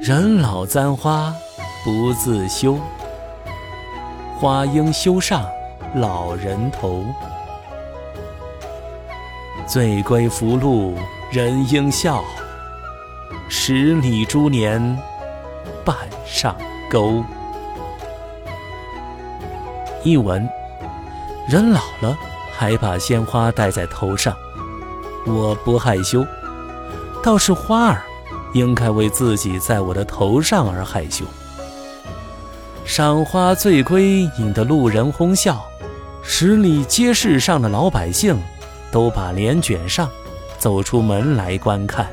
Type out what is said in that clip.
人老簪花不自修，花应羞上老人头。醉归福禄人应笑，十里珠帘半上钩。译文：人老了还把鲜花戴在头上，我不害羞，倒是花儿。应该为自己在我的头上而害羞。赏花醉归，引得路人哄笑，十里街市上的老百姓都把帘卷上，走出门来观看。